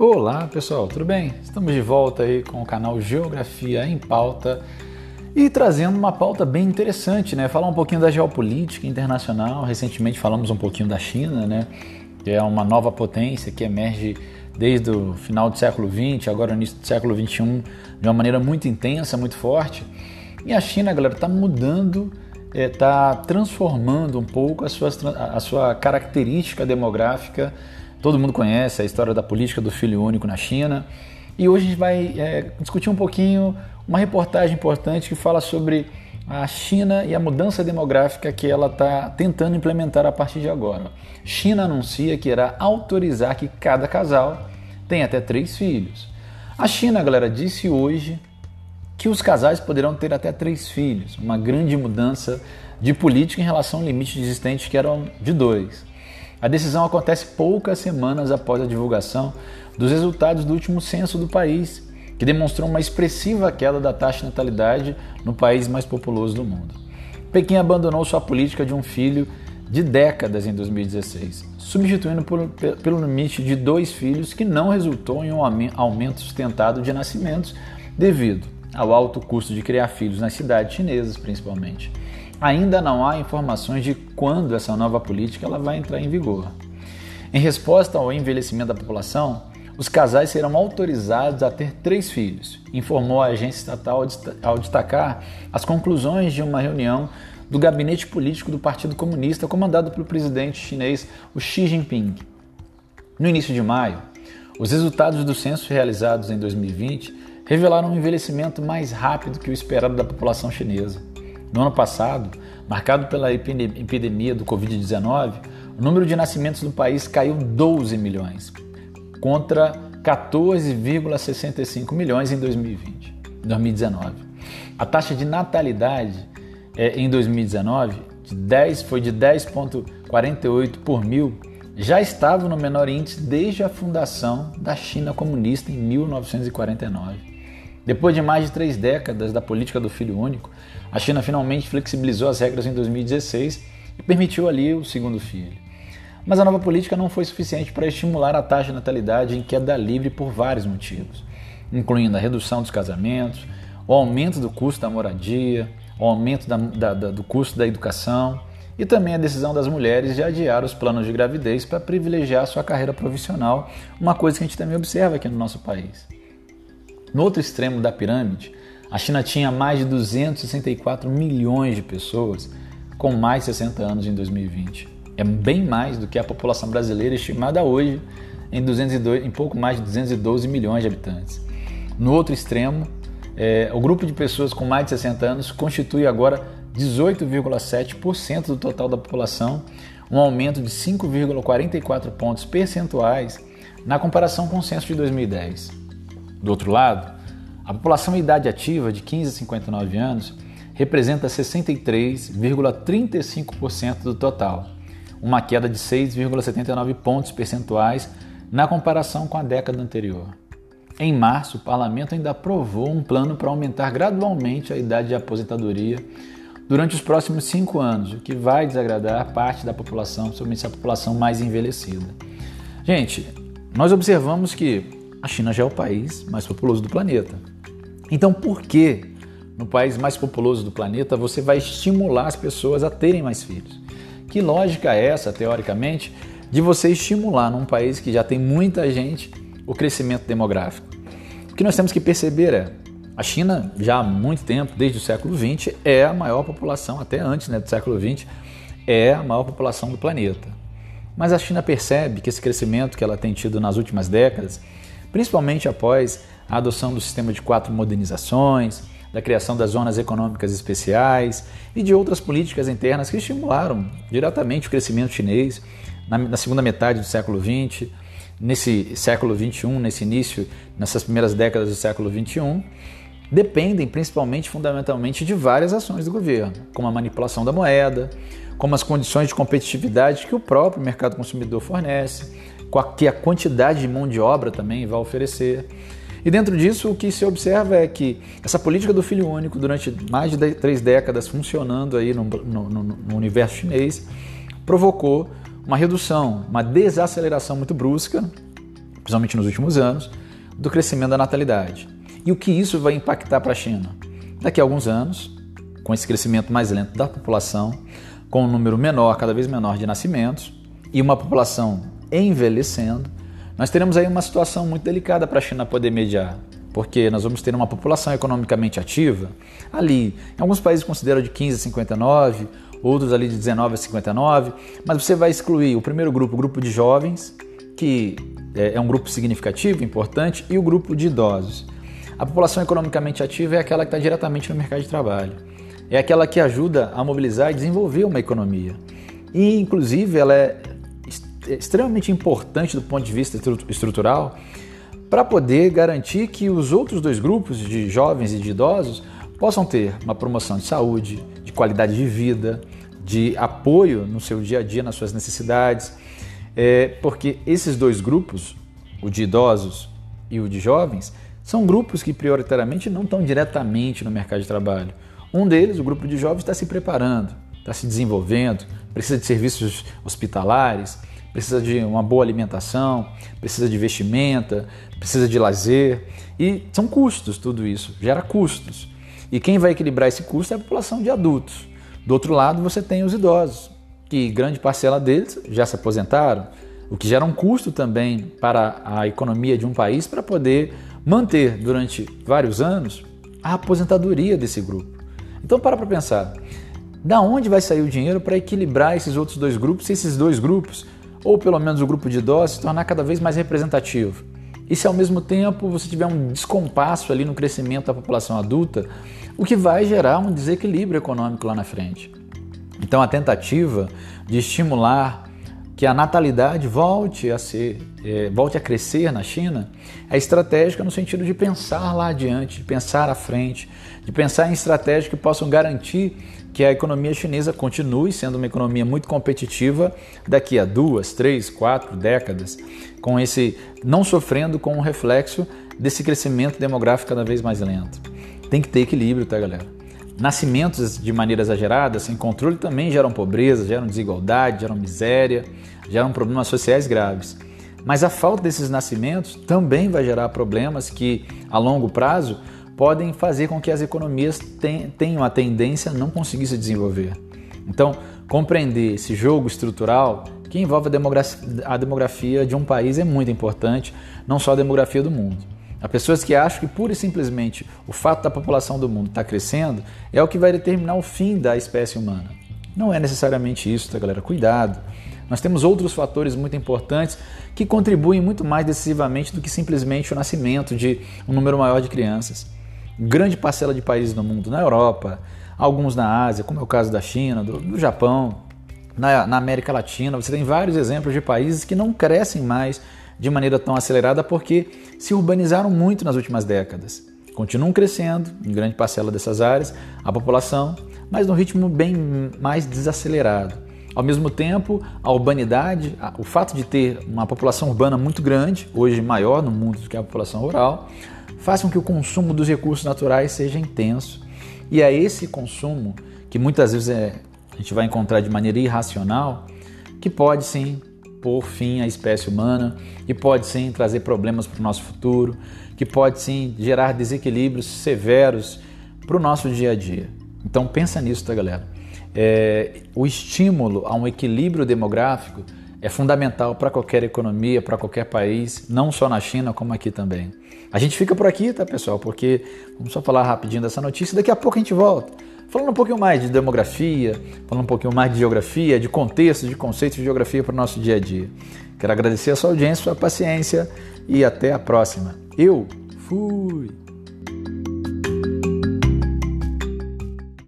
Olá pessoal, tudo bem? Estamos de volta aí com o canal Geografia em Pauta e trazendo uma pauta bem interessante, né? Falar um pouquinho da geopolítica internacional. Recentemente falamos um pouquinho da China, né? Que é uma nova potência que emerge desde o final do século XX, agora no início do século XXI, de uma maneira muito intensa, muito forte. E a China, galera, está mudando, está é, transformando um pouco a sua, a sua característica demográfica Todo mundo conhece a história da política do filho único na China. E hoje a gente vai é, discutir um pouquinho uma reportagem importante que fala sobre a China e a mudança demográfica que ela está tentando implementar a partir de agora. China anuncia que irá autorizar que cada casal tenha até três filhos. A China, galera, disse hoje que os casais poderão ter até três filhos, uma grande mudança de política em relação ao limite existente que eram de dois. A decisão acontece poucas semanas após a divulgação dos resultados do último censo do país, que demonstrou uma expressiva queda da taxa de natalidade no país mais populoso do mundo. Pequim abandonou sua política de um filho de décadas em 2016, substituindo por, pelo limite de dois filhos, que não resultou em um aumento sustentado de nascimentos devido ao alto custo de criar filhos nas cidades chinesas, principalmente ainda não há informações de quando essa nova política ela vai entrar em vigor. Em resposta ao envelhecimento da população, os casais serão autorizados a ter três filhos, informou a agência estatal ao destacar as conclusões de uma reunião do gabinete político do Partido Comunista comandado pelo presidente chinês Xi Jinping. No início de maio, os resultados do censo realizados em 2020 revelaram um envelhecimento mais rápido que o esperado da população chinesa. No ano passado, marcado pela epidemia do Covid-19, o número de nascimentos no país caiu 12 milhões, contra 14,65 milhões em 2020, 2019. A taxa de natalidade é, em 2019 de 10, foi de 10,48 por mil, já estava no menor índice desde a fundação da China comunista em 1949. Depois de mais de três décadas da política do filho único, a China finalmente flexibilizou as regras em 2016 e permitiu ali o segundo filho. Mas a nova política não foi suficiente para estimular a taxa de natalidade em queda livre por vários motivos, incluindo a redução dos casamentos, o aumento do custo da moradia, o aumento da, da, da, do custo da educação e também a decisão das mulheres de adiar os planos de gravidez para privilegiar sua carreira profissional, uma coisa que a gente também observa aqui no nosso país. No outro extremo da pirâmide, a China tinha mais de 264 milhões de pessoas com mais de 60 anos em 2020. É bem mais do que a população brasileira estimada hoje em, 202, em pouco mais de 212 milhões de habitantes. No outro extremo, é, o grupo de pessoas com mais de 60 anos constitui agora 18,7% do total da população, um aumento de 5,44 pontos percentuais na comparação com o censo de 2010. Do outro lado, a população em idade ativa de 15 a 59 anos representa 63,35% do total, uma queda de 6,79 pontos percentuais na comparação com a década anterior. Em março, o parlamento ainda aprovou um plano para aumentar gradualmente a idade de aposentadoria durante os próximos cinco anos, o que vai desagradar parte da população, principalmente a população mais envelhecida. Gente, nós observamos que a China já é o país mais populoso do planeta. Então, por que no país mais populoso do planeta você vai estimular as pessoas a terem mais filhos? Que lógica é essa, teoricamente, de você estimular num país que já tem muita gente o crescimento demográfico? O que nós temos que perceber é a China, já há muito tempo, desde o século XX, é a maior população, até antes né, do século XX, é a maior população do planeta. Mas a China percebe que esse crescimento que ela tem tido nas últimas décadas principalmente após a adoção do sistema de quatro modernizações, da criação das zonas econômicas especiais e de outras políticas internas que estimularam diretamente o crescimento chinês na, na segunda metade do século XX, nesse século XXI, nesse início, nessas primeiras décadas do século XXI, dependem principalmente, fundamentalmente, de várias ações do governo, como a manipulação da moeda, como as condições de competitividade que o próprio mercado consumidor fornece, que a quantidade de mão de obra também vai oferecer. E dentro disso, o que se observa é que essa política do filho único, durante mais de três décadas funcionando aí no, no, no universo chinês, provocou uma redução, uma desaceleração muito brusca, principalmente nos últimos anos, do crescimento da natalidade. E o que isso vai impactar para a China? Daqui a alguns anos, com esse crescimento mais lento da população, com um número menor, cada vez menor de nascimentos e uma população envelhecendo, nós teremos aí uma situação muito delicada para a China poder mediar, porque nós vamos ter uma população economicamente ativa ali, alguns países consideram de 15 a 59, outros ali de 19 a 59, mas você vai excluir o primeiro grupo, o grupo de jovens, que é, é um grupo significativo, importante, e o grupo de idosos. A população economicamente ativa é aquela que está diretamente no mercado de trabalho. É aquela que ajuda a mobilizar e desenvolver uma economia. E, inclusive, ela é extremamente importante do ponto de vista estrutural para poder garantir que os outros dois grupos, de jovens e de idosos, possam ter uma promoção de saúde, de qualidade de vida, de apoio no seu dia a dia, nas suas necessidades. É, porque esses dois grupos, o de idosos e o de jovens, são grupos que prioritariamente não estão diretamente no mercado de trabalho. Um deles, o grupo de jovens, está se preparando, está se desenvolvendo, precisa de serviços hospitalares, precisa de uma boa alimentação, precisa de vestimenta, precisa de lazer e são custos tudo isso, gera custos. E quem vai equilibrar esse custo é a população de adultos. Do outro lado, você tem os idosos, que grande parcela deles já se aposentaram, o que gera um custo também para a economia de um país para poder manter durante vários anos a aposentadoria desse grupo. Então para para pensar, da onde vai sair o dinheiro para equilibrar esses outros dois grupos, se esses dois grupos, ou pelo menos o grupo de idosos, se tornar cada vez mais representativo? E se ao mesmo tempo você tiver um descompasso ali no crescimento da população adulta, o que vai gerar um desequilíbrio econômico lá na frente. Então a tentativa de estimular que a natalidade volte a ser, é, volte a crescer na China é estratégica no sentido de pensar lá adiante, de pensar à frente, de pensar em estratégias que possam garantir que a economia chinesa continue sendo uma economia muito competitiva daqui a duas, três, quatro décadas, com esse não sofrendo com o reflexo desse crescimento demográfico cada vez mais lento. Tem que ter equilíbrio, tá, galera? Nascimentos de maneira exagerada, sem controle, também geram pobreza, geram desigualdade, geram miséria, geram problemas sociais graves. Mas a falta desses nascimentos também vai gerar problemas que, a longo prazo, podem fazer com que as economias tenham a tendência a não conseguir se desenvolver. Então, compreender esse jogo estrutural que envolve a demografia, a demografia de um país é muito importante, não só a demografia do mundo. Há pessoas que acham que pura e simplesmente o fato da população do mundo estar tá crescendo é o que vai determinar o fim da espécie humana. Não é necessariamente isso, tá, galera? Cuidado. Nós temos outros fatores muito importantes que contribuem muito mais decisivamente do que simplesmente o nascimento de um número maior de crianças. Grande parcela de países no mundo, na Europa, alguns na Ásia, como é o caso da China, do, do Japão, na, na América Latina, você tem vários exemplos de países que não crescem mais de maneira tão acelerada porque se urbanizaram muito nas últimas décadas. Continuam crescendo em grande parcela dessas áreas a população, mas num ritmo bem mais desacelerado. Ao mesmo tempo, a urbanidade, o fato de ter uma população urbana muito grande, hoje maior no mundo do que a população rural, faz com que o consumo dos recursos naturais seja intenso. E é esse consumo que muitas vezes é, a gente vai encontrar de maneira irracional, que pode sim pôr fim à espécie humana, que pode sim trazer problemas para o nosso futuro, que pode sim gerar desequilíbrios severos para o nosso dia a dia. Então pensa nisso, tá galera? É, o estímulo a um equilíbrio demográfico é fundamental para qualquer economia, para qualquer país, não só na China, como aqui também. A gente fica por aqui, tá pessoal? Porque vamos só falar rapidinho dessa notícia, daqui a pouco a gente volta. Falando um pouquinho mais de demografia, falando um pouquinho mais de geografia, de contexto, de conceitos de geografia para o nosso dia a dia. Quero agradecer a sua audiência, a sua paciência e até a próxima. Eu fui!